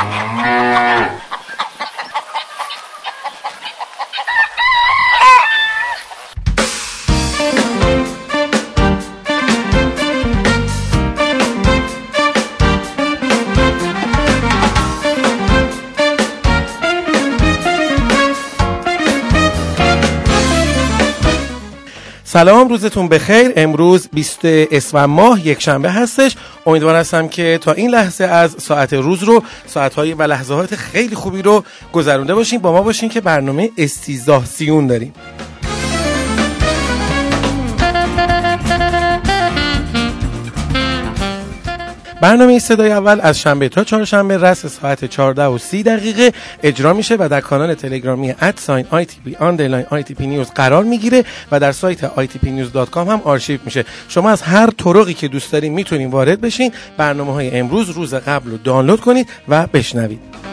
Música سلام روزتون بخیر. امروز 20 اسفند ماه یک شنبه هستش. امیدوار هستم که تا این لحظه از ساعت روز رو ساعتهای و لحظات خیلی خوبی رو گذرونده باشین. با ما باشین که برنامه استیزاه سیون داریم. برنامه صدای اول از شنبه تا چهارشنبه رس ساعت 14 و 30 دقیقه. اجرا میشه و در کانال تلگرامی ادساین پی آندرلاین پی نیوز قرار می‌گیره و در سایت کام هم آرشیو میشه. شما از هر طرقی که دوست دارین می‌تونین وارد بشین. برنامه های امروز روز قبل رو دانلود کنید و بشنوید.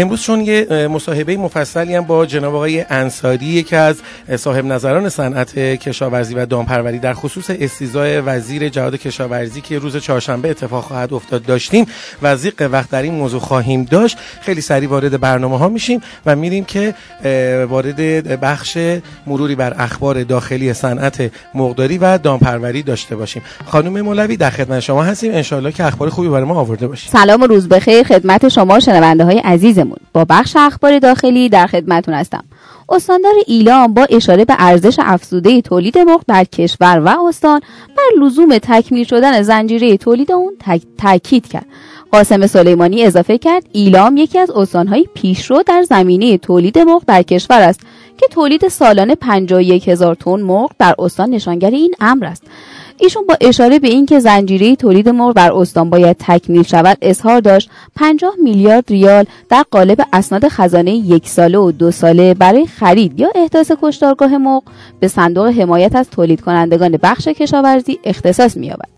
امروز چون یه مصاحبه مفصلی هم با جناب آقای انصاری یکی از صاحب نظران صنعت کشاورزی و دامپروری در خصوص استیزای وزیر جهاد کشاورزی که روز چهارشنبه اتفاق خواهد افتاد داشتیم و زیق وقت در این موضوع خواهیم داشت خیلی سریع وارد برنامه ها میشیم و میریم که وارد بخش مروری بر اخبار داخلی صنعت مقداری و دامپروری داشته باشیم. خانم مولوی در خدمت شما هستیم. انشالله که اخبار خوبی برای ما آورده باشیم سلام و روز بخیر. خدمت شما شنونده های عزیز با بخش اخبار داخلی در خدمتون هستم. استاندار ایلام با اشاره به ارزش افزوده تولید مرغ در کشور و استان بر لزوم تکمیل شدن زنجیره تولید اون تاکید کرد. قاسم سلیمانی اضافه کرد ایلام یکی از استانهای پیشرو در زمینه تولید مرغ در کشور است که تولید سالانه 51 هزار تن مرغ در استان نشانگر این امر است. ایشون با اشاره به اینکه زنجیره تولید مرغ بر استان باید تکمیل شود اظهار داشت 50 میلیارد ریال در قالب اسناد خزانه یک ساله و دو ساله برای خرید یا احداث کشتارگاه مرغ به صندوق حمایت از تولید کنندگان بخش کشاورزی اختصاص می‌یابد.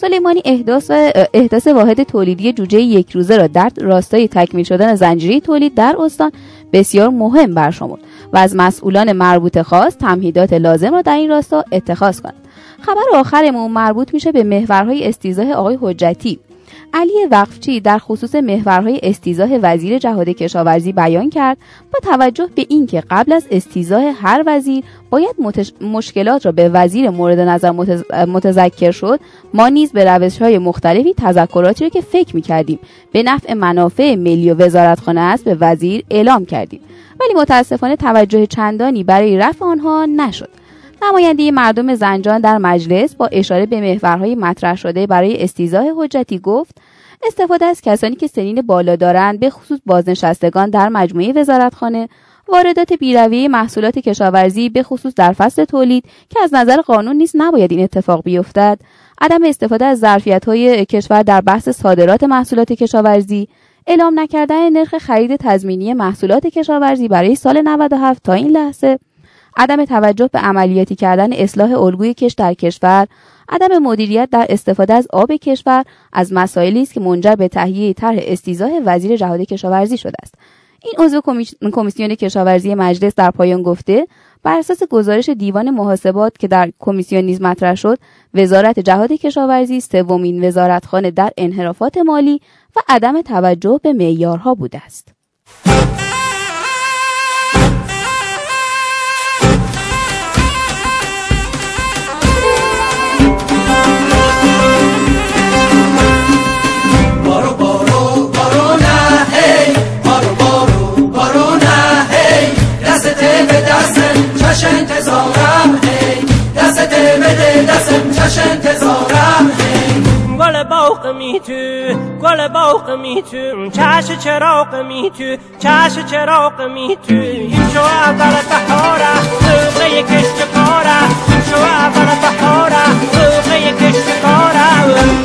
سلیمانی احداث, احداث واحد تولیدی جوجه یک روزه را در راستای تکمیل شدن زنجیره تولید در استان بسیار مهم برشمرد و از مسئولان مربوط خاص تمهیدات لازم را در این راستا اتخاذ کنند خبر آخرمون مربوط میشه به محورهای استیزاه آقای حجتی. علی وقفچی در خصوص محورهای استیزاه وزیر جهاد کشاورزی بیان کرد با توجه به اینکه قبل از استیزاه هر وزیر باید مشکلات را به وزیر مورد نظر متذکر شد ما نیز به روش های مختلفی تذکراتی را که فکر می کردیم به نفع منافع ملی و وزارتخانه است به وزیر اعلام کردیم. ولی متاسفانه توجه چندانی برای رفع آنها نشد. نماینده مردم زنجان در مجلس با اشاره به محورهای مطرح شده برای استیزاه حجتی گفت استفاده از کسانی که سنین بالا دارند به خصوص بازنشستگان در مجموعه وزارتخانه واردات بیرویه محصولات کشاورزی به خصوص در فصل تولید که از نظر قانون نیست نباید این اتفاق بیفتد. عدم استفاده از ظرفیت های کشور در بحث صادرات محصولات کشاورزی اعلام نکردن نرخ خرید تضمینی محصولات کشاورزی برای سال 97 تا این لحظه عدم توجه به عملیاتی کردن اصلاح الگوی کش در کشور عدم مدیریت در استفاده از آب کشور از مسائلی است که منجر به تهیه طرح استیزاه وزیر جهاد کشاورزی شده است. این عضو کمیسیون کشاورزی مجلس در پایان گفته بر اساس گزارش دیوان محاسبات که در کمیسیون نیز مطرح شد وزارت جهاد کشاورزی سومین وزارتخانه در انحرافات مالی و عدم توجه به معیارها بوده است. چش انتظارم هی دست بده دستم چش انتظارم هی گل باغ می تو گل باغ می تو چش چراغ می تو چش چراغ می تو این شو اول بهاره سوقه کشت کاره این شو اول بهاره سوقه کشت کاره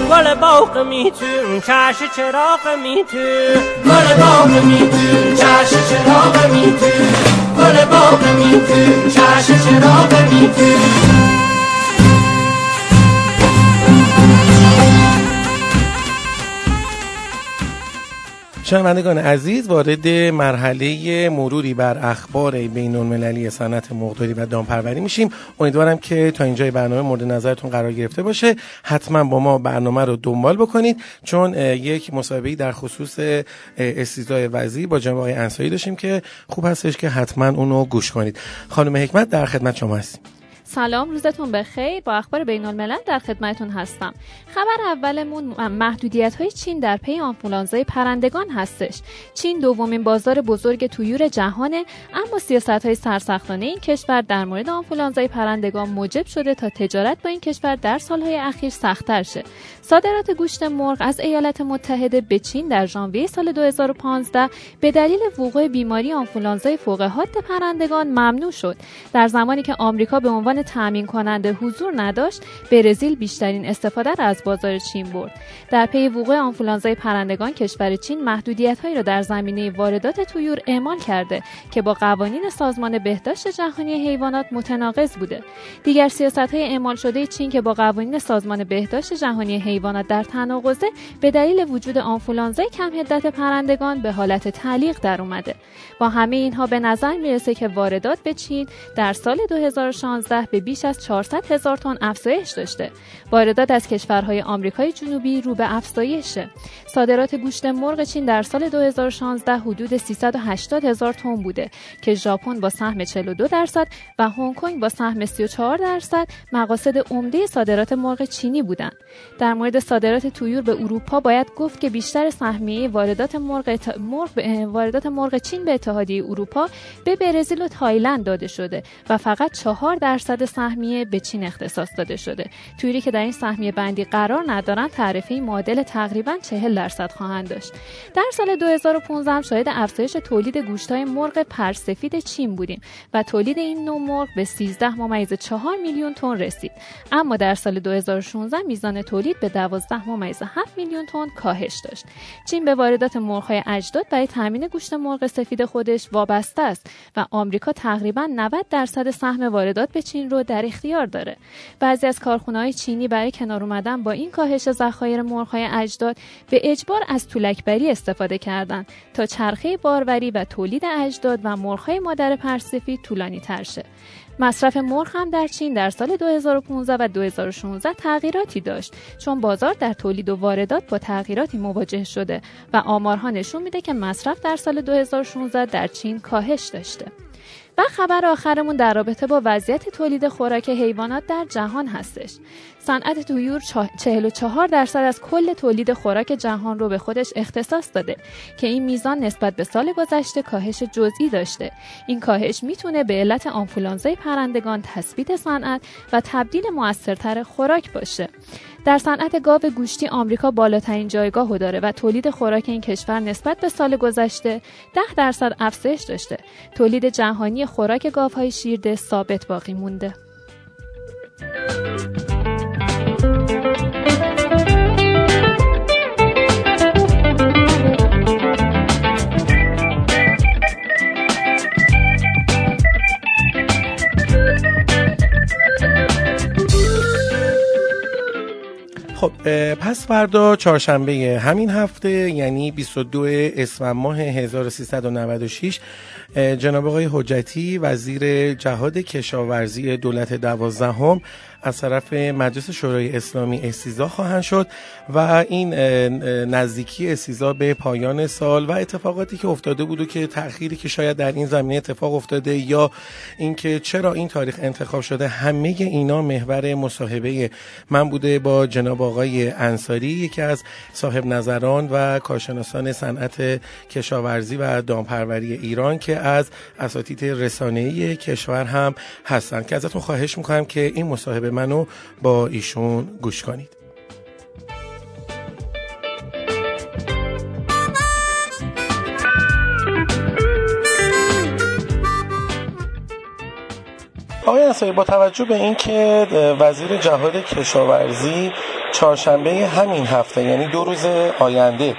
گل باغ می تو چش چراغ می تو گل باغ می تو چش چراغ می تو گل باغ میتو چش چراغ میتو شنوندگان عزیز وارد مرحله مروری بر اخبار بین المللی صنعت مقداری و دامپروری میشیم. امیدوارم که تا اینجای برنامه مورد نظرتون قرار گرفته باشه. حتما با ما برنامه رو دنبال بکنید چون یک مصاحبه در خصوص استیزای وزیر با جناب آقای انصاری داشتیم که خوب هستش که حتما اونو گوش کنید. خانم حکمت در خدمت شما هستیم. سلام روزتون بخیر. با اخبار بین الملل در خدمتتون هستم. خبر اولمون محدودیت های چین در پی آنفولانزای پرندگان هستش. چین دومین بازار بزرگ تویور جهانه اما سیاست های سرسختانه این کشور در مورد آنفولانزای پرندگان موجب شده تا تجارت با این کشور در سالهای اخیر سختتر شه صادرات گوشت مرغ از ایالات متحده به چین در ژانویه سال 2015 به دلیل وقوع بیماری آنفولانزای فوق حاد پرندگان ممنوع شد. در زمانی که آمریکا به عنوان تامین کننده حضور نداشت برزیل بیشترین استفاده را از بازار چین برد. در پی وقوع آنفولانزای پرندگان کشور چین محدودیت هایی را در زمینه واردات تویور اعمال کرده که با قوانین سازمان بهداشت جهانی حیوانات متناقض بوده. دیگر سیاست های اعمال شده چین که با قوانین سازمان بهداشت جهانی حیوانات در تناقضه به دلیل وجود آنفولانزای کم هدت پرندگان به حالت تعلیق در اومده. با همه اینها به نظر می‌رسه که واردات به چین در سال 2016 به بیش از 400 هزار تن افزایش داشته. واردات از کشورهای آمریکای جنوبی رو به افزایشه. صادرات گوشت مرغ چین در سال 2016 حدود 380 هزار تن بوده که ژاپن با سهم 42 درصد و هنگ کنگ با سهم 34 درصد مقاصد عمده صادرات مرغ چینی بودند. در مورد صادرات تویور به اروپا باید گفت که بیشتر سهمیه واردات مرغ, مرغ واردات مرغ چین به اتحادیه اروپا به برزیل و تایلند داده شده و فقط 4 درصد سهمیه به چین اختصاص داده شده. تویری که در این سهمیه بندی قرار ندارن تعرفه معادل تقریبا 40 درصد خواهند داشت. در سال 2015 هم شاهد افزایش تولید گوشتهای مرغ پرسفید چین بودیم و تولید این نوع مرغ به 13 ممیز 4 میلیون تن رسید. اما در سال 2016 میزان تولید به 12 ممیز 7 میلیون تن کاهش داشت. چین به واردات مرغ‌های اجداد برای تامین گوشت مرغ سفید خودش وابسته است و آمریکا تقریبا 90 درصد سهم واردات به چین رو در اختیار داره بعضی از های چینی برای کنار اومدن با این کاهش ذخایر مرغ‌های اجداد به اجبار از طولکبری استفاده کردند تا چرخه باروری و تولید اجداد و مرغ‌های مادر پرسفید طولانی تر شه مصرف مرغ هم در چین در سال 2015 و 2016 تغییراتی داشت چون بازار در تولید و واردات با تغییراتی مواجه شده و آمارها نشون میده که مصرف در سال 2016 در چین کاهش داشته. و خبر آخرمون در رابطه با وضعیت تولید خوراک حیوانات در جهان هستش. صنعت تویور 44 درصد از کل تولید خوراک جهان رو به خودش اختصاص داده که این میزان نسبت به سال گذشته کاهش جزئی داشته. این کاهش می‌تونه به علت آنفولانزای پرندگان تثبیت صنعت و تبدیل موثرتر خوراک باشه. در صنعت گاو گوشتی آمریکا بالاترین جایگاه داره و تولید خوراک این کشور نسبت به سال گذشته 10 درصد افزایش داشته. تولید جهانی خوراک گاوهای شیرده ثابت باقی مونده. خب پس فردا چهارشنبه همین هفته یعنی 22 اسفند ماه 1396 جناب آقای حجتی وزیر جهاد کشاورزی دولت دوازدهم از طرف مجلس شورای اسلامی استیزا خواهند شد و این نزدیکی استیزا به پایان سال و اتفاقاتی که افتاده بود و که تأخیری که شاید در این زمینه اتفاق افتاده یا اینکه چرا این تاریخ انتخاب شده همه اینا محور مصاحبه من بوده با جناب آقای انصاری یکی از صاحب نظران و کارشناسان صنعت کشاورزی و دامپروری ایران که از اساتید رسانه‌ای کشور هم هستند که ازتون خواهش می‌کنم که این مصاحبه منو با ایشون گوش کنید. آقای انصاری با توجه به اینکه وزیر جهاد کشاورزی چهارشنبه همین هفته یعنی دو روز آینده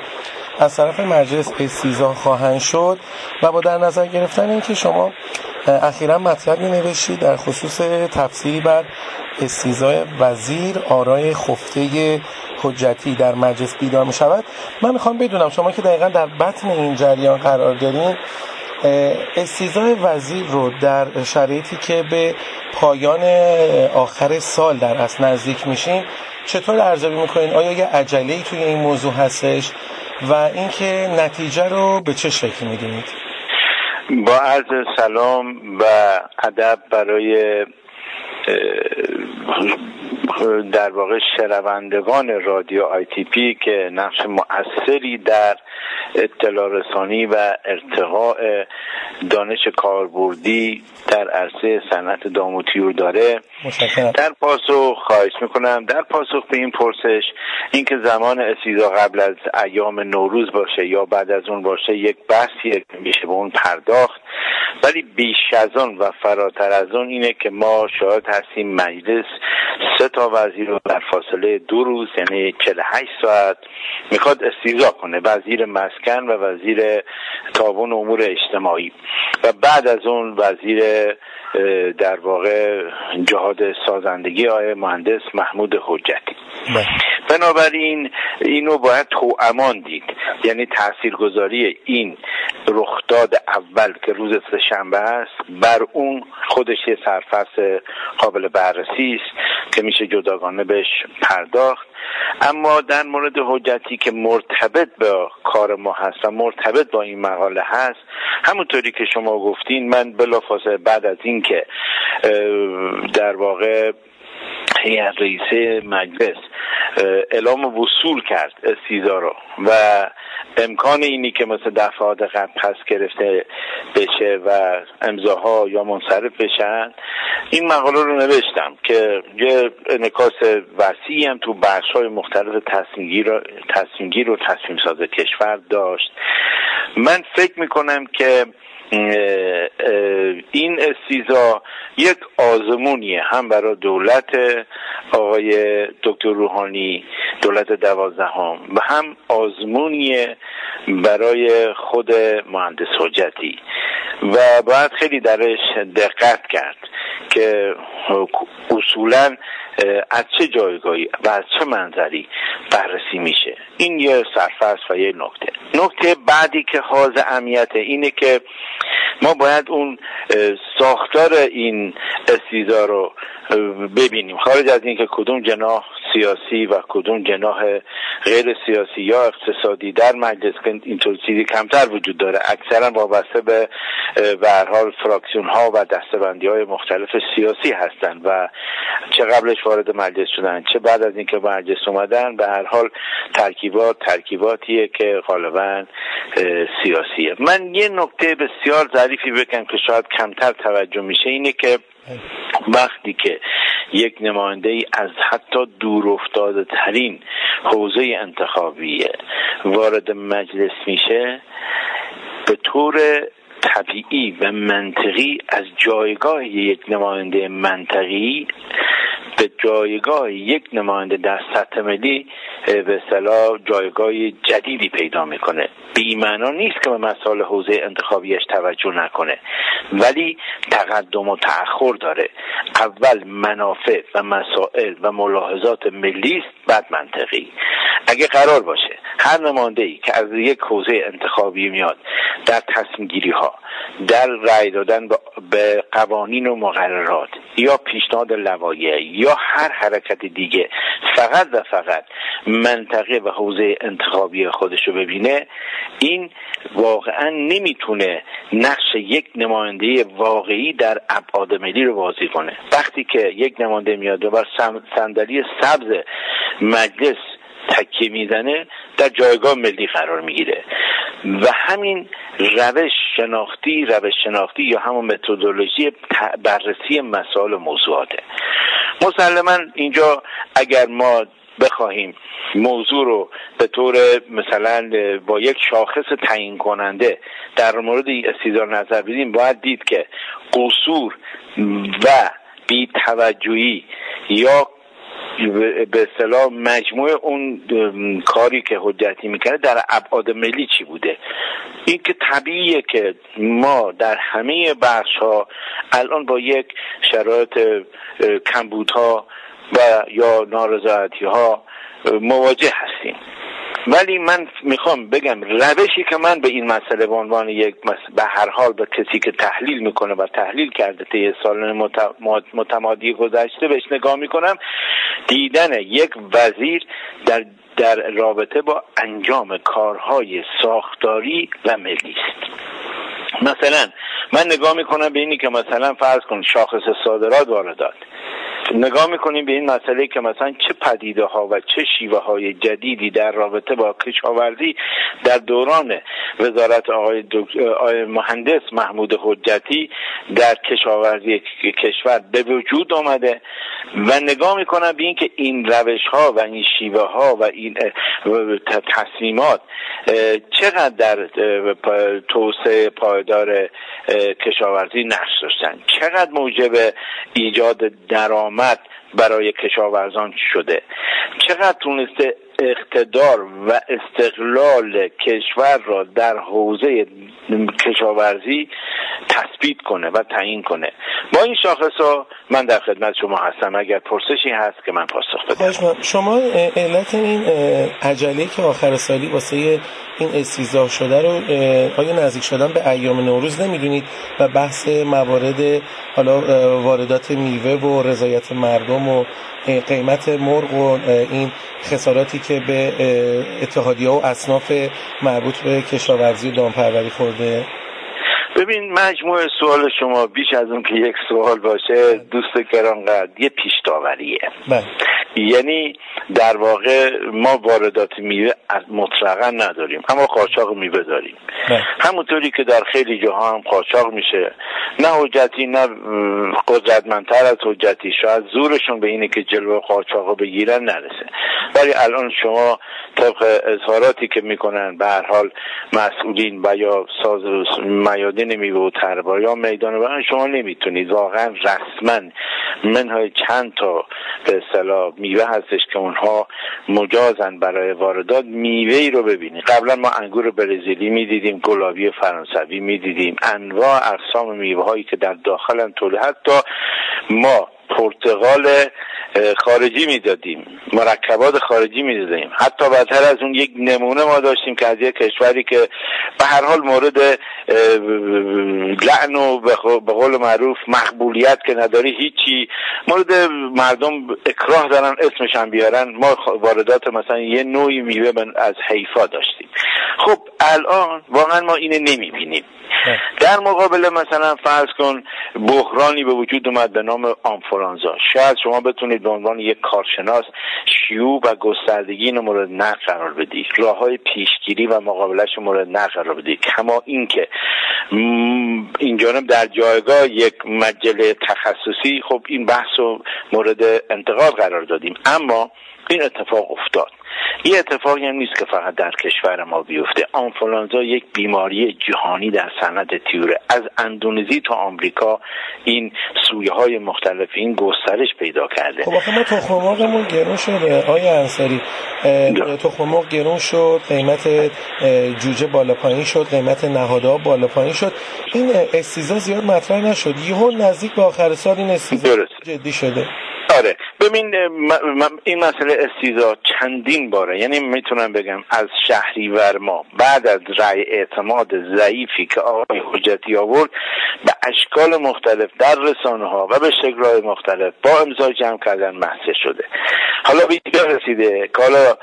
از طرف مجلس استیزا خواهند شد و با در نظر گرفتن اینکه شما اخیرا مطلبی نوشید در خصوص تفسیری بر استیزای وزیر آرای خفته حجتی در مجلس بیدار می شود من می‌خوام بدونم شما که دقیقا در بطن این جریان قرار دارین استیزای وزیر رو در شرایطی که به پایان آخر سال در اصل نزدیک میشیم چطور ارزیابی می‌کنین؟ آیا یه عجله توی این موضوع هستش؟ و اینکه نتیجه رو به چه شکل می‌دونید با عرض سلام و ادب برای در واقع شنوندگان رادیو آی تی پی که نقش مؤثری در اطلاع رسانی و ارتقاء دانش کاربردی در عرصه صنعت داموتیور داره. در پاسخ خواهش می‌کنم در پاسخ به این پرسش اینکه زمان اسیدا قبل از ایام نوروز باشه یا بعد از اون باشه یک بحثی میشه به اون پرداخت. ولی بیش از آن و فراتر از اون اینه که ما شاید هستیم مجلس سه تا وزیر رو در فاصله دو روز یعنی 48 ساعت می‌خواد استیزا کنه وزیر مسکن و وزیر تابون امور اجتماعی. و بعد از اون وزیر در واقع جهاد سازندگی آقای مهندس محمود حجتی. بله. بنابراین اینو باید تو امان دید. یعنی تاثیرگذاری این رخداد اول که روز سهشنبه است بر اون خودش یه سرفصل قابل بررسی است که میشه جداگانه بهش پرداخت. اما در مورد حجتی که مرتبط به کار ما هست و مرتبط با این مقاله هست همونطوری که شما گفتین من بلافاصله بعد از اینکه در واقع هیئت رئیسه مجلس اعلام وصول کرد استیزا رو و امکان اینی که مثل دفعات قبل پس گرفته بشه و امضاها یا منصرف بشن. این مقاله رو نوشتم که یه انکاس وسیعی هم تو بخش های مختلف تصمیمگیر و تصمیم ساز کشور داشت. من فکر می‌کنم که این استیزا یک آزمونیه هم برای دولت آقای دکتر روحانی دولت دوازدهم و هم آزمونیه برای خود مهندس حجتی. و باید خیلی درش دقت کرد که اصولا از چه جایگاهی و از چه منظری بررسی میشه. این یه سرفصل و یه نکته. نکته بعدی که حاز اهمیت اینه که ما باید اون ساختار این استیزا رو ببینیم. خارج از اینکه کدوم جناح سیاسی و کدوم جناح غیر سیاسی یا اقتصادی در مجلس اینطور چیزی کمتر وجود داره اکثرا وابسته به به حال فراکسیون ها و دستبندی های مختلف سیاسی هستند و چه قبلش وارد مجلس شدن چه بعد از اینکه مجلس اومدن به هر حال ترکیبات ترکیباتیه که غالبا سیاسیه. من یه نکته بسیار ظریفی بگم که شاید کمتر توجه میشه اینه که وقتی که یک نماینده ای از حتی دور افتاده ترین حوزه انتخابی وارد مجلس میشه به طور طبیعی و منطقی از جایگاه یک نماینده منطقی به جایگاه یک نماینده در سطح ملی به اصطلاح جایگاه جدیدی پیدا می‌کنه. معنا نیست که به مسائل حوزه انتخابیش توجه نکنه ولی تقدم و تأخر داره. اول منافع و مسائل و ملاحظات ملی است بعد منطقی. اگه قرار باشه هر نماینده ای که از یک حوزه انتخابی میاد در تصمیم گیری ها در رأی دادن به قوانین و مقررات یا پیشنهاد لوایح یا هر حرکت دیگه فقط و فقط منطقه و حوزه انتخابی خودش رو ببینه این واقعا نمی‌تونه نقش یک نماینده واقعی در ابعاد ملی رو بازی کنه. وقتی که یک نماینده میاد و بر صندلی سبز مجلس تکیه می‌زنه در جایگاه ملی قرار می‌گیره. و همین روش شناختی روش شناختی یا همون متدولوژی بررسی مسائل و موضوعاته. مسلما اینجا اگر ما بخواهیم موضوع رو به طور مثلا با یک شاخص تعیین کننده در مورد استیدار نظر بدیم باید دید که قصور و بیتوجهی یا به اصطلاح مجموع اون کاری که حجتی می‌کنه در ابعاد ملی چی بوده؟ این که طبیعیه که ما در همه بخش ها الان با یک شرایط کمبودها و یا نارضایتی ها مواجه هستیم. ولی من می‌خوام بگم روشی که من به این مسئله به عنوان یک به هر حال به کسی که تحلیل می‌کنه و تحلیل کرده طی سال متمادی گذشته بهش نگاه می‌کنم دیدن یک وزیر در در رابطه با انجام کارهای ساختاری و ملی. است مثلا من نگاه می‌کنم به اینی که مثلا فرض کن شاخص صادرات واردات. نگاه می‌کنیم به این مسئله که مثلا چه پدیده ها و چه شیوه های جدیدی در رابطه با کشاورزی در دوران وزارت آقای, آقای مهندس محمود حجتی در کشاورزی کشور به وجود آمده و نگاه می‌کنم به این که این روش ها و این شیوه ها و این تصمیمات چقدر در توسعه پایدار کشاورزی نقش داشتن؟ چقدر موجب ایجاد درآمد برای کشاورزان شده؟ چقدر تونسته اقتدار و استقلال کشور را در حوزه کشاورزی تثبیت کنه و تعیین کنه. با این شاخص ها من در خدمت شما هستم. اگر پرسشی هست که من پاسخ بدم. شما علت این عجله که آخر سالی واسه این استیزاه شده رو آیا نزدیک شدن به ایام نوروز نمی‌دونید؟ و بحث موارد حالا واردات میوه و رضایت مردم و قیمت مرغ و این خساراتی که به اتحادیه و اصناف مربوط به کشاورزی و دامپروری خورده. ببین مجموع سوال شما بیش از اون که یک سوال باشه دوست گرانقدر یه پیش داوریه بله. یعنی در واقع ما واردات میوه از مطلقا نداریم اما قاچاق میوه داریم. بله. همونطوری که در خیلی جاها هم قاچاق میشه. نه حجتی نه قدرتمندتر از حجتی. شاید زورشون به اینه که جلو قاچاق بگیرن نرسه. ولی الان شما طبق اظهاراتی که می‌کنن به هر حال مسئولین و یا ساز میادین میوه و تربا یا میدان و شما نمی‌تونید. واقعا رسما منهای چند تا به اصطلاح میوه هستش که اونها مجازن برای واردات میوه ای رو ببینید. قبلا ما انگور برزیلی می‌دیدیم گلابی فرانسوی می‌دیدیم. انواع اقسام میوه هایی که در داخلن تولید حتی ما پرتغال خارجی می‌دادیم. مرکبات خارجی می‌دادیم. حتی بدتر از اون یک نمونه ما داشتیم که از یک کشوری که به هر حال مورد لعن و به قول معروف مقبولیت که نداری هیچی. مورد مردم اکراه دارن اسمش هم بیارن. ما واردات مثلا یه نوعی میوه از حیفا داشتیم. خب الان واقعا ما اینه نمی‌بینیم. در مقابل مثلا فرض کن بحرانی به وجود اومد به نام آنفولانزا شاید شما بتونید به عنوان یک کارشناس شیوع و گستردگی اینو مورد نقد قرار بدید. راه های پیشگیری و مقابلش مورد نقد قرار بدید. کما اینکه این جانب در جایگاه یک مجله تخصصی خب این بحث رو مورد انتقاد قرار دادیم. اما این اتفاق افتاد. یه اتفاقی هم نیست که فقط در کشور ما بیفته. آنفولانزا یک بیماری جهانی در صنعت تیوره. از اندونزی تا آمریکا این سویه های مختلف این گسترش پیدا کرده. خب ما تخم مرغمون گرون شده آیا انصاری. تخم مرغ گرون شد قیمت جوجه بالا پایین شد قیمت نهادها بالا پایین شد. این استیزا زیاد مطرح نشد. یهو نزدیک به آخر سال این استیزا جدی شده. آره. ببین این مسئله استیزا چندین باره. یعنی می‌تونم بگم از شهریور ما بعد از رأی اعتماد ضعیفی که آقای حجتی آورد به اشکال مختلف در رسانه ها و به شکلهای مختلف با امضا جمع کردن محسه شده. حالا به رسیده که حالا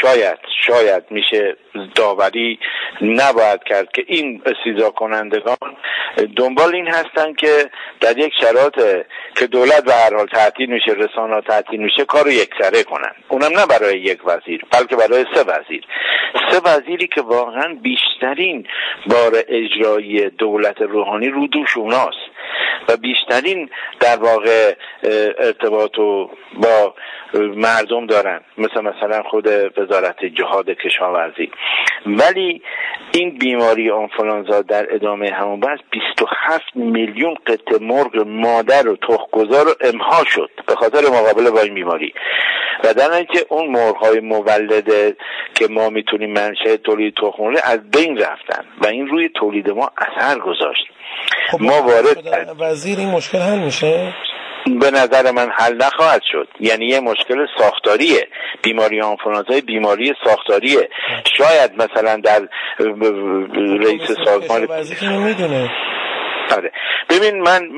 شاید شاید میشه داوری نباید کرد که این استیزا کنندگان دنبال این هستن که در یک شرایط که دولت به هر حال تعطیل میشه رسانه تعطیل میشه کار رو سره کنن. اونم نه برای یک وزیر بلکه برای سه وزیر. سه وزیری که واقعا بیشترین بار اجرایی دولت روحانی رو دوش اوناست. و بیشترین در واقع ارتباط با مردم دارن. مثل مثلا خود وزارت جهاد کشاورزی. ولی این بیماری آنفولانزا در ادامه همون بحث 27 میلیون قطع مرغ مادر و تخمگذار رو امها شد. به خاطر مقابله با این بیماری. و در اینکه اون مرغهای مولده که ما می‌تونیم منشه تولید تخم از بین رفتن. و این روی تولید ما اثر گذاشت. خب ما وارد وزیر این مشکل حل میشه؟ به نظر من حل نخواهد شد. یعنی یه مشکل ساختاریه. بیماری آنفولانزای بیماری ساختاریه. شاید مثلا در رئیس سازمان می‌دونه آره. ببین من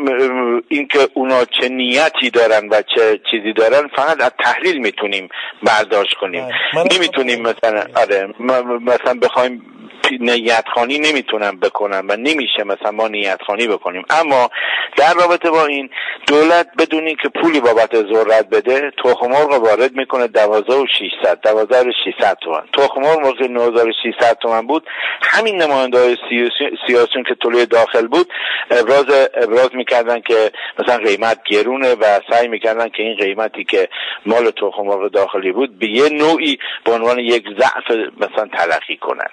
اینکه اونا چه نیتی دارن و چه چیزی دارن فقط از تحلیل می‌تونیم برداشت کنیم. نمی‌تونیم مثلا آره مثلا بخوایم نیت خانی نمی‌تونم بکنم و نمیشه مثلا ما نیت خانی بکنیم. اما در رابطه با این دولت بدون که پولی بابت ذرت بده تخم مرغ وارد می‌کنه 12600 12600 تومن تخم مرغ 9600 تومن بود. همین نماینده های سیاسیون که طلوع داخل بود ابراز ابراز می‌کردن که مثلا قیمت گرونه و سعی می‌کردن که این قیمتی که مال تخم داخلی بود به یه نوعی به عنوان یک ضعف مثلا تلقی کنن.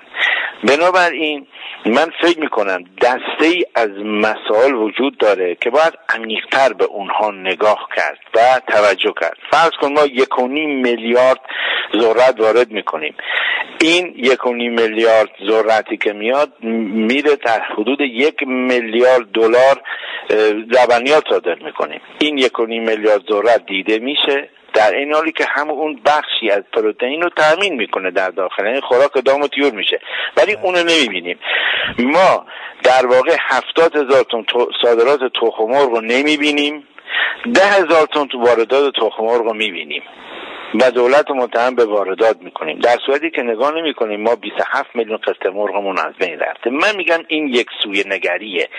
بنابراین من فکر می‌کنم دسته ای از مسائل وجود داره که باید عمیقتر به اونها نگاه کرد و توجه کرد. فرض کن ما یک و نیم میلیارد ذرت وارد می‌کنیم. این یک و نیم میلیارد ذرتی که میاد میره در حدود یک میلیارد دلار لبنیات صادر می‌کنیم. این یک و نیم میلیارد ذرت دیده میشه. در این حالی که هم اون بخشی از پروتئین رو تامین می‌کنه در داخل. یعنی خوراک دام و تیور میشه. ولی اونو نمی‌بینیم. ما در واقع هفتاد هزار تن صادرات تخم مرغ رو نمی‌بینیم. ده هزار تن تو واردات تخم مرغ رو می‌بینیم. و دولت متهم به واردات می‌کنیم. در صورتی که نگاه نمی‌کنیم ما 27 میلیون قسط مرغمون از بین رفته. من میگم این یک سوی نگریه.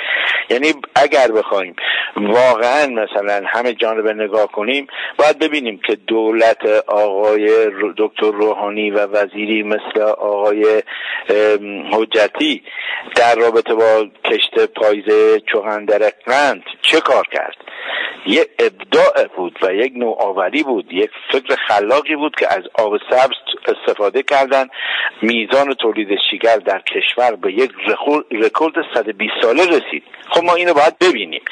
یعنی اگر بخوایم واقعا مثلا همه جانب نگاه کنیم باید ببینیم که دولت آقای دکتر روحانی و وزیری مثل آقای حجتی در رابطه با کشت پایزه چوغندر قند چه کار کرد؟ یه ابداع بود و یک نوآوری بود یک فکر خلاقی بود که از آب سبز استفاده کردن میزان تولید شیگر در کشور به یک رکورد 120 ساله رسید. خب ما اینو باید ببینیم.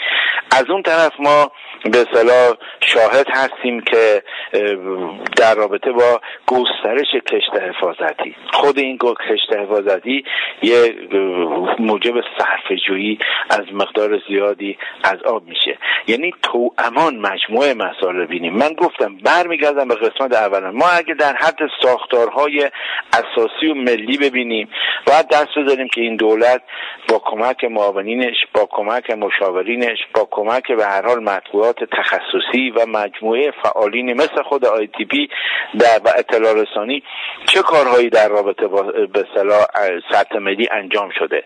از اون طرف ما به صلاح شاهد هستیم که در رابطه با گسترش کشت حفاظتی. خود این کشت حفاظتی یه موجب صرف جویی از مقدار زیادی از آب میشه. یعنی تو امان مجموعه مسائل بینیم من گفتم برمیگردم به قسمت اول ما اگه در حد ساختارهای اساسی و ملی ببینیم باید دست بذاریم که این دولت با کمک معاونینش با کمک مشاورینش با کمک به هر حال مطبوعات تخصصی و مجموعه فعالین مثل خود آی تی پی در و اطلاع رسانی چه کارهایی در رابطه با به سطح ملی انجام شده.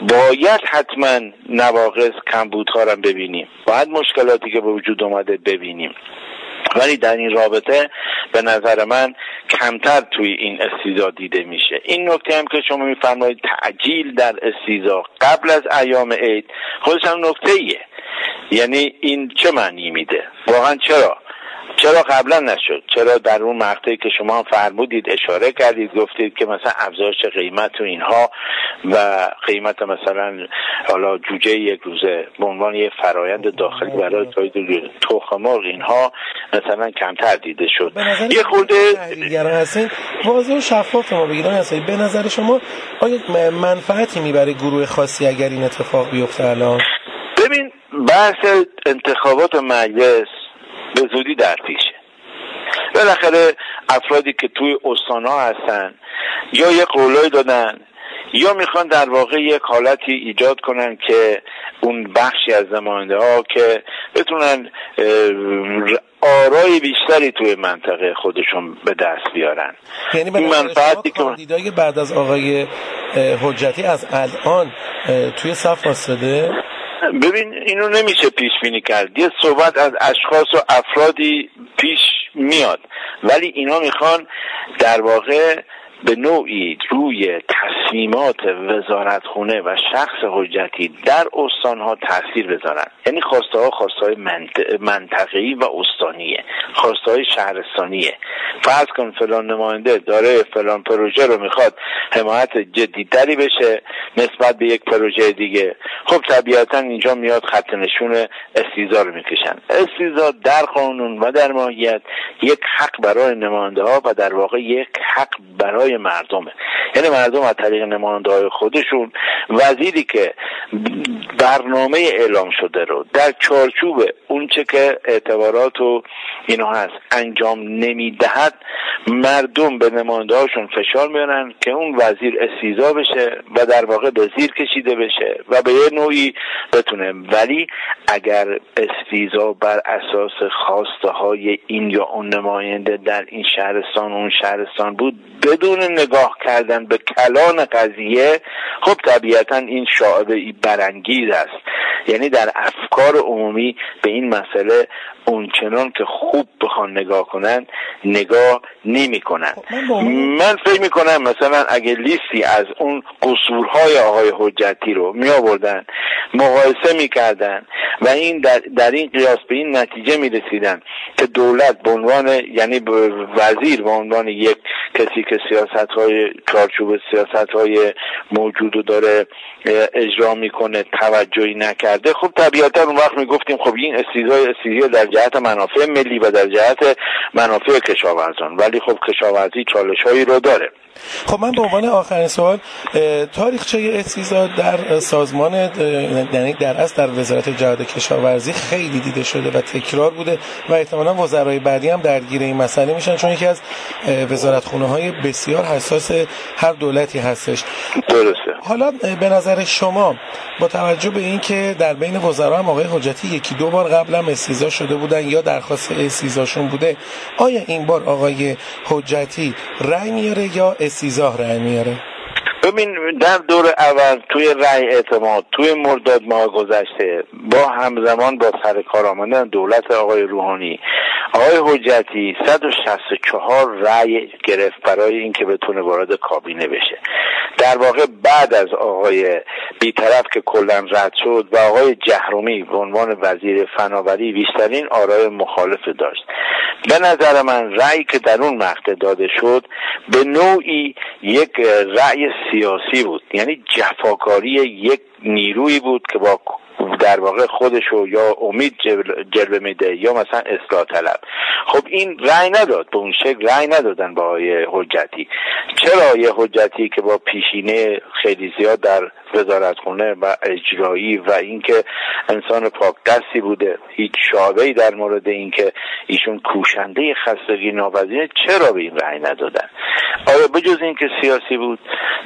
باید حتما نواقص کمبودها را ببینیم. باید مشکلاتی که به وجود اومده ببینیم. ولی در این رابطه به نظر من کمتر توی این استیزا دیده میشه. این نکته هم که شما میفرمایید تعجیل در استیزا قبل از ایام عید خودش هم نکته ایه یعنی این چه معنی میده؟ واقعا چرا؟ چرا قبلا نشد؟ چرا در اون مقطعی که شما فرمودید اشاره کردید گفتید که مثلا افزایش قیمت و اینها و قیمت مثلا حالا جوجه یک روزه به عنوان یه فرایند داخلی برای تولید تخم مرغ اینها مثلا کمتر دیده شد. یه خورده هستین. واضح و شفاف ما بگیرن به نظر شما آیا منفعتی می‌بره گروه خاصی اگر این اتفاق بیفته الان؟ ببین بحث انتخابات مجلس به زودی در پیشه بالاخره افرادی که توی استانها هستن یا یه قولای دادن یا می‌خوان در واقع یک حالتی ایجاد کنن که اون بخشی از زمانده ها که بتونن آرای بیشتری توی منطقه خودشون به دست بیارن. یعنی به منفعتی که بعد از آقای حجتی از الان توی صف واسطه؟ ببین اینو نمیشه پیش بینی کرد. یه صحبت از اشخاص و افرادی پیش میاد. ولی اینا می‌خوان در واقع به نوعی روی تصمیمات وزارتخونه و شخص حجتی در استانها تاثیر بذارن. یعنی خواسته ها خواسته های منطقی و استانیه. خواسته های شهرستانیه. فرض کن فلان نماینده داره فلان پروژه رو می‌خواد حمایت جدیدتری بشه نسبت به یک پروژه دیگه. خب طبیعتا اینجا میاد خط نشون استیزا رو می‌کشن. استیزا در قانون و در ماهیت یک حق برای نماینده ها و در واقع یک حق برای مردمه. یعنی مردم از طریق نماینده های خودشون وزیری که برنامه اعلام شده رو در چارچوب اونچه که اعتبارات و اینو هست انجام نمی‌دهد مردم به نماینده هاشون فشار میارن که اون وزیر استیزا بشه و در واقع به زیر کشیده بشه و به یه نوعی بتونه. ولی اگر استیزا بر اساس خواسته های این یا اون نماینده در این شهرستان اون شهرستان بود بدون نگاه کردن به کلان قضیه خب طبیعتا این شاعبه برانگیز است. یعنی در افکار عمومی به این مسئله اونچنان که خوب بخوان نگاه کنن نگاه نمی کنن. خب، من فکر می کنم مثلا اگه لیستی از اون قصورهای آقای حجتی رو می آوردن مقایسه می کردن و این در, در این قیاس به این نتیجه می رسیدن که دولت به عنوان یعنی وزیر به عنوان یک کسی که سیاست های چارچوب سیاست های موجود داره اجرا می‌کنه توجهی نکرده خب طبیعتا اون وقت می‌گفتیم خب این استیزای استیزای در جهت منافع ملی و در جهت منافع کشاورزان. ولی خب کشاورزی چالش هایی رو داره. خب من به عنوان آخرین سوال تاریخچه استیزا در سازمان یعنی در اصل در وزارت جهاد کشاورزی خیلی دیده شده و تکرار بوده و احتمالا وزرای بعدی هم درگیر این مسئله میشن چون یکی از وزارتخونه های بسیار حساس هر دولتی هستش. درسته. حالا به نظر شما با توجه به اینکه در بین وزرا هم آقای حجتی یکی دو بار قبل هم استیزا شده بودن یا درخواست استیزاشون بوده آیا این بار آقای حجتی رأی میاره یا استیزاه رأی میاره؟ ببین در دور اول توی رأی اعتماد توی مرداد ماه گذشته با همزمان با سر کار آمدن دولت آقای روحانی آقای حجتی 164 رأی گرفت برای اینکه بتونه وارد کابینه بشه. در واقع بعد از آقای بیطرف که کلا رد شد و آقای جهرومی به عنوان وزیر فناوری بیشترین آرای مخالف داشت. به نظر من رأی که در اون مقطع داده شد به نوعی یک رأی سیاسی بود یعنی جفاکاری یک نیرویی بود که با در واقع خودشو یا امید جلوه میده یا مثلا اصلاح طلب. خب این رأی نداد به اون شکل رأی ندادن با آقای حجتی. چرا یه حجتی که با پیشینه خیلی زیاد در وزارتخونه و اجرایی و اینکه انسان پاک دستی بوده. هیچ شابهی در مورد اینکه ایشون کوشنده خستگی ناپذیره چرا به این رأی ندادن؟ آیا بجز اینکه سیاسی بود.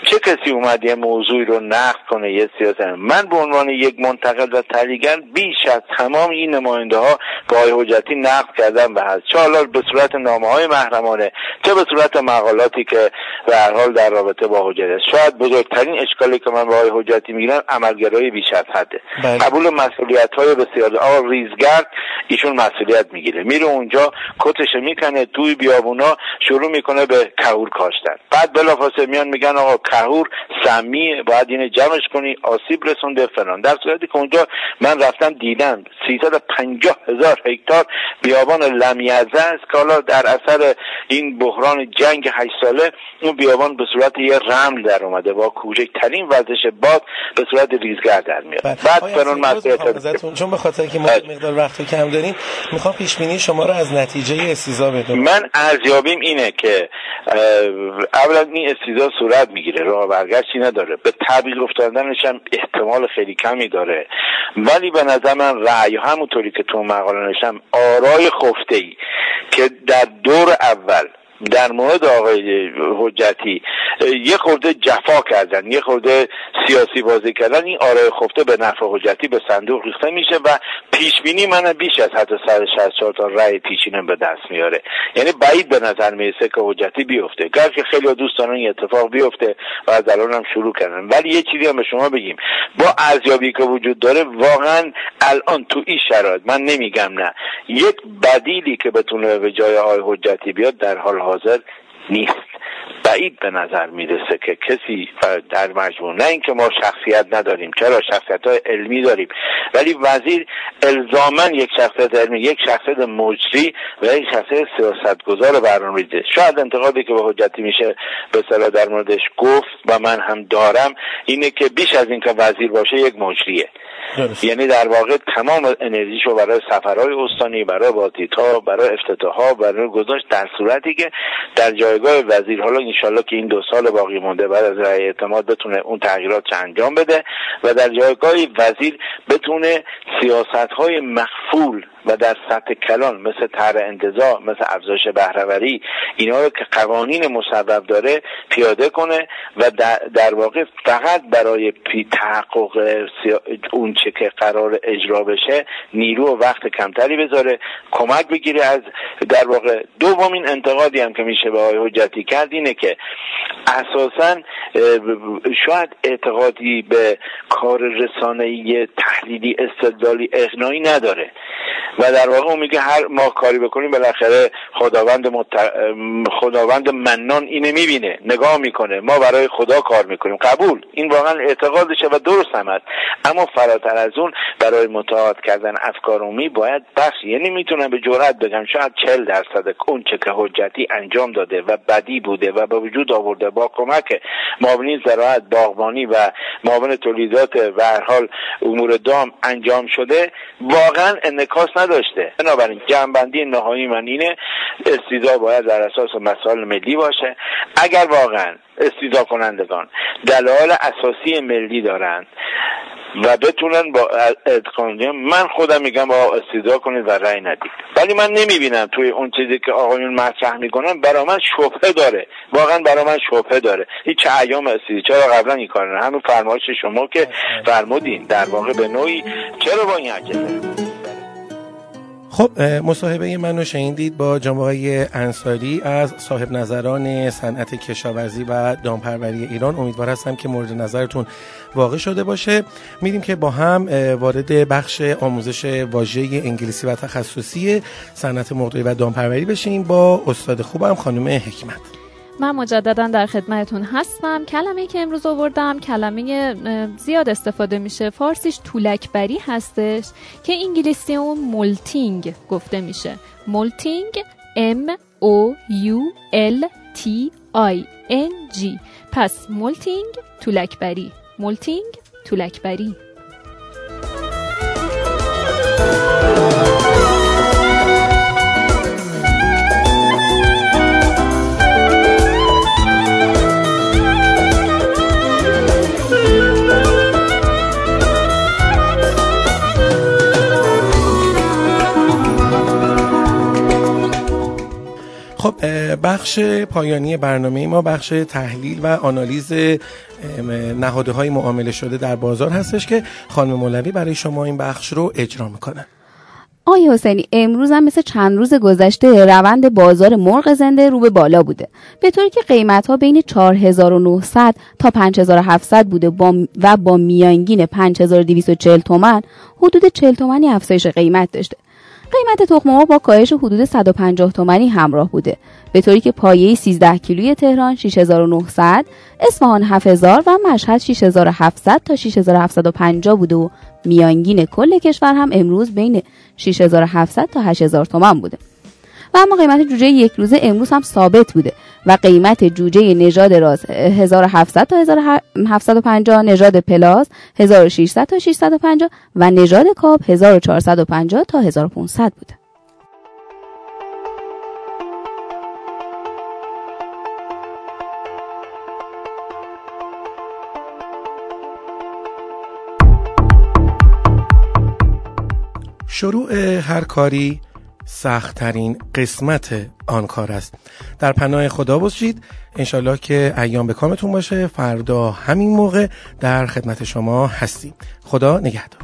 چه کسی اومد یه موضوعی رو نقد کنه یه سیاست من به عنوان یک منتقد و تحلیلگر بیش از تمام این نماینده ها با حجتی نقد کردن و هست چه. حالا به صورت نامه های محرمانه چه به صورت مقالاتی که به هر حال در رابطه با حجت شاید بزرگترین اشکالی که من با حجتی می‌گیرم عملگرای بیش از حده. بله. قبول مسئولیت های بسیار آقا ریزگرد ایشون مسئولیت می‌گیره. میره اونجا کتش می‌کنه توی بیابونا شروع می‌کنه به کهور کاشتن. بعد بلافاصله میان میگن آقا کهور سمی باید اینه جمعش کنی آسیب رسونده فلان. در صورتی که اونجا من رفتم دیدم 350 هزار هکتار بیابان لمیزه است که حالا در اثر این بحران جنگ هشت ساله اون بیابان به صورت یه رمل در اومده. با کوچکترین وزش باد به صورت ریزگرد در میاد. بله. بعد عزیز، مسئولیت چون به خاطر که ما بله. مقدار وقت رو کم داریم می‌خوام پیش بینی شما رو از نتیجه استیزا بدونم من ارزیابیم اینه که اولا این استیزا صورت می‌گیره راه برگشتی نداره. به تعبیق افتادنش هم احتمال خیلی کمی داره. ولی به نظر من رأی همونطوری که تو مقاله نوشتم آرای خفته ای که در دور اول در مورد آقای حجتی یه خورده جفا کردن یه خورده سیاسی بازی کردن این آرای خفته به نفع حجتی به صندوق ریخته میشه و پیش بینی من بیش از حتی 164 تا رأی پیچینه به دست میاره. یعنی بعید به نظر می‌رسه که حجتی بیفته. گر که خیلی دوست دارن این اتفاق بیفته و از الان هم شروع کردن. ولی یه چیزی هم به شما بگیم. با ارزیابی که وجود داره واقعا الان تو این شرایط من نمیگم نه. یک بدیلی که بتونه به جای آقای حجتی بیاد در حال was it? نیست. بعید به نظر می‌رسه که کسی در مجموع نه اینکه ما شخصیت نداریم چرا شخصیت های علمی داریم ولی وزیر الزاما یک شخصیت علمی یک شخصیت مجری و یک شخصیت سیاستگزار برنامه‌ریزی شاید انتقادی که به حجتی میشه به صلاح در موردش گفت و من هم دارم اینه که بیش از اینکه وزیر باشه یک مجریه. یعنی در واقع تمام انرژیشو برای سفرهای استانی برای بازدیدها برای افتتاحها برای گذاشت در صورتی که در جایگاه وزیر حالا انشالله که این دو سال باقی مونده بعد از رأی اعتماد بتونه اون تغییرات انجام بده و در جایگاه وزیر بتونه سیاست های مخفول و در سطح کلان مثل تر انتظار مثل افزایش بهرهوری اینا رو که قوانین مصوب داره پیاده کنه و در واقع فقط برای تحقق اون چه که قرار اجرا بشه نیرو و وقت کمتری بذاره کمک بگیره. از در واقع دومین انتقادی هم که میشه به آقای حجتی کرد اینه که اساسا شاید اعتقادی به کار رسانه‌ای تحلیلی استدلالی اقنایی نداره. و در واقع اون میگه هر ما کاری بکنیم بالاخره خداوند مت... خداوند منان اینه می‌بینه نگاه می‌کنه. ما برای خدا کار می‌کنیم. قبول. این واقعا اعتقادشه و درست هم هست. اما فراتر از اون برای متعاد کردن افکار عمومی باید بخش یعنی می‌تونم به جرات بگم شاید چل درصد اون چه که حجتی انجام داده و بدی بوده و به وجود آورده با کمک معاونین زراعت باغبانی و معاون تولیدات و هر حال امور دام انجام شده واقعا انکاس نداشته. بنابراین جنبندی نهایی من اینه استیزا باید در اساس مسائل ملی باشه. اگر واقعا استیزا کنندگان دلایل اساسی ملی دارند و بتونن با ادغام من خودم میگم با استیزا کنید و رأی ندید. ولی من نمی‌بینم توی اون چیزی که آقایون مطرح می‌کنن برا من شبهه داره. واقعا برا من شبهه داره. هیچ ایام استیزا چرا قبلا این کار نه؟ همین فرمایش شما که فرمودین. در واقع به نوعی چرا با این عجله؟ خب مصاحبه منو شنیدید با جناب انصاری از صاحب نظران صنعت کشاورزی و دامپروری ایران. امیدوار هستم که مورد نظرتون واقع شده باشه. میریم که با هم وارد بخش آموزش واژه انگلیسی و تخصصی صنعت مرغداری و دامپروری بشیم. با استاد خوبم خانم حکمت. من مجددا در خدمتتون هستم. کلمه که امروز آوردم کلمه زیاد استفاده میشه. فارسیش تولک‌بری هستش که انگلیسی اون moulting گفته میشه. moulting M O U L T I N G پس moulting تولک‌بری moulting تولک‌بری خب بخش پایانی برنامه ما بخش تحلیل و آنالیز نهاده های معامله شده در بازار هستش که خانم مولوی برای شما این بخش رو اجرا می‌کنن آقای حسینی امروز هم مثل چند روز گذشته روند بازار مرغ زنده رو به بالا بوده. به طوری که قیمت ها بین 4900 تا 5700 بوده و با میانگین 5240 تومن حدود 40 تومنی افزایش قیمت داشته. قیمت تخم مرغ با کاهش حدود 150 تومانی همراه بوده. به طوری که پایه 13 کیلوی تهران 6900 اصفهان 7000 و مشهد 6700 تا 6750 بوده و میانگین کل کشور هم امروز بین 6700 تا 8000 تومان بوده. و اما قیمت جوجه یک روزه امروز هم ثابت بوده و قیمت جوجه نژاد راز 1700 تا 1750 نژاد پلاس 1600 تا 650 و نژاد کاب 1450 تا 1500 بوده. شروع هر کاری سختترین قسمت آن کار است. در پناه خدا باشید. انشالله که ایام به کامتون باشه. فردا همین موقع در خدمت شما هستیم. خدا نگهدار.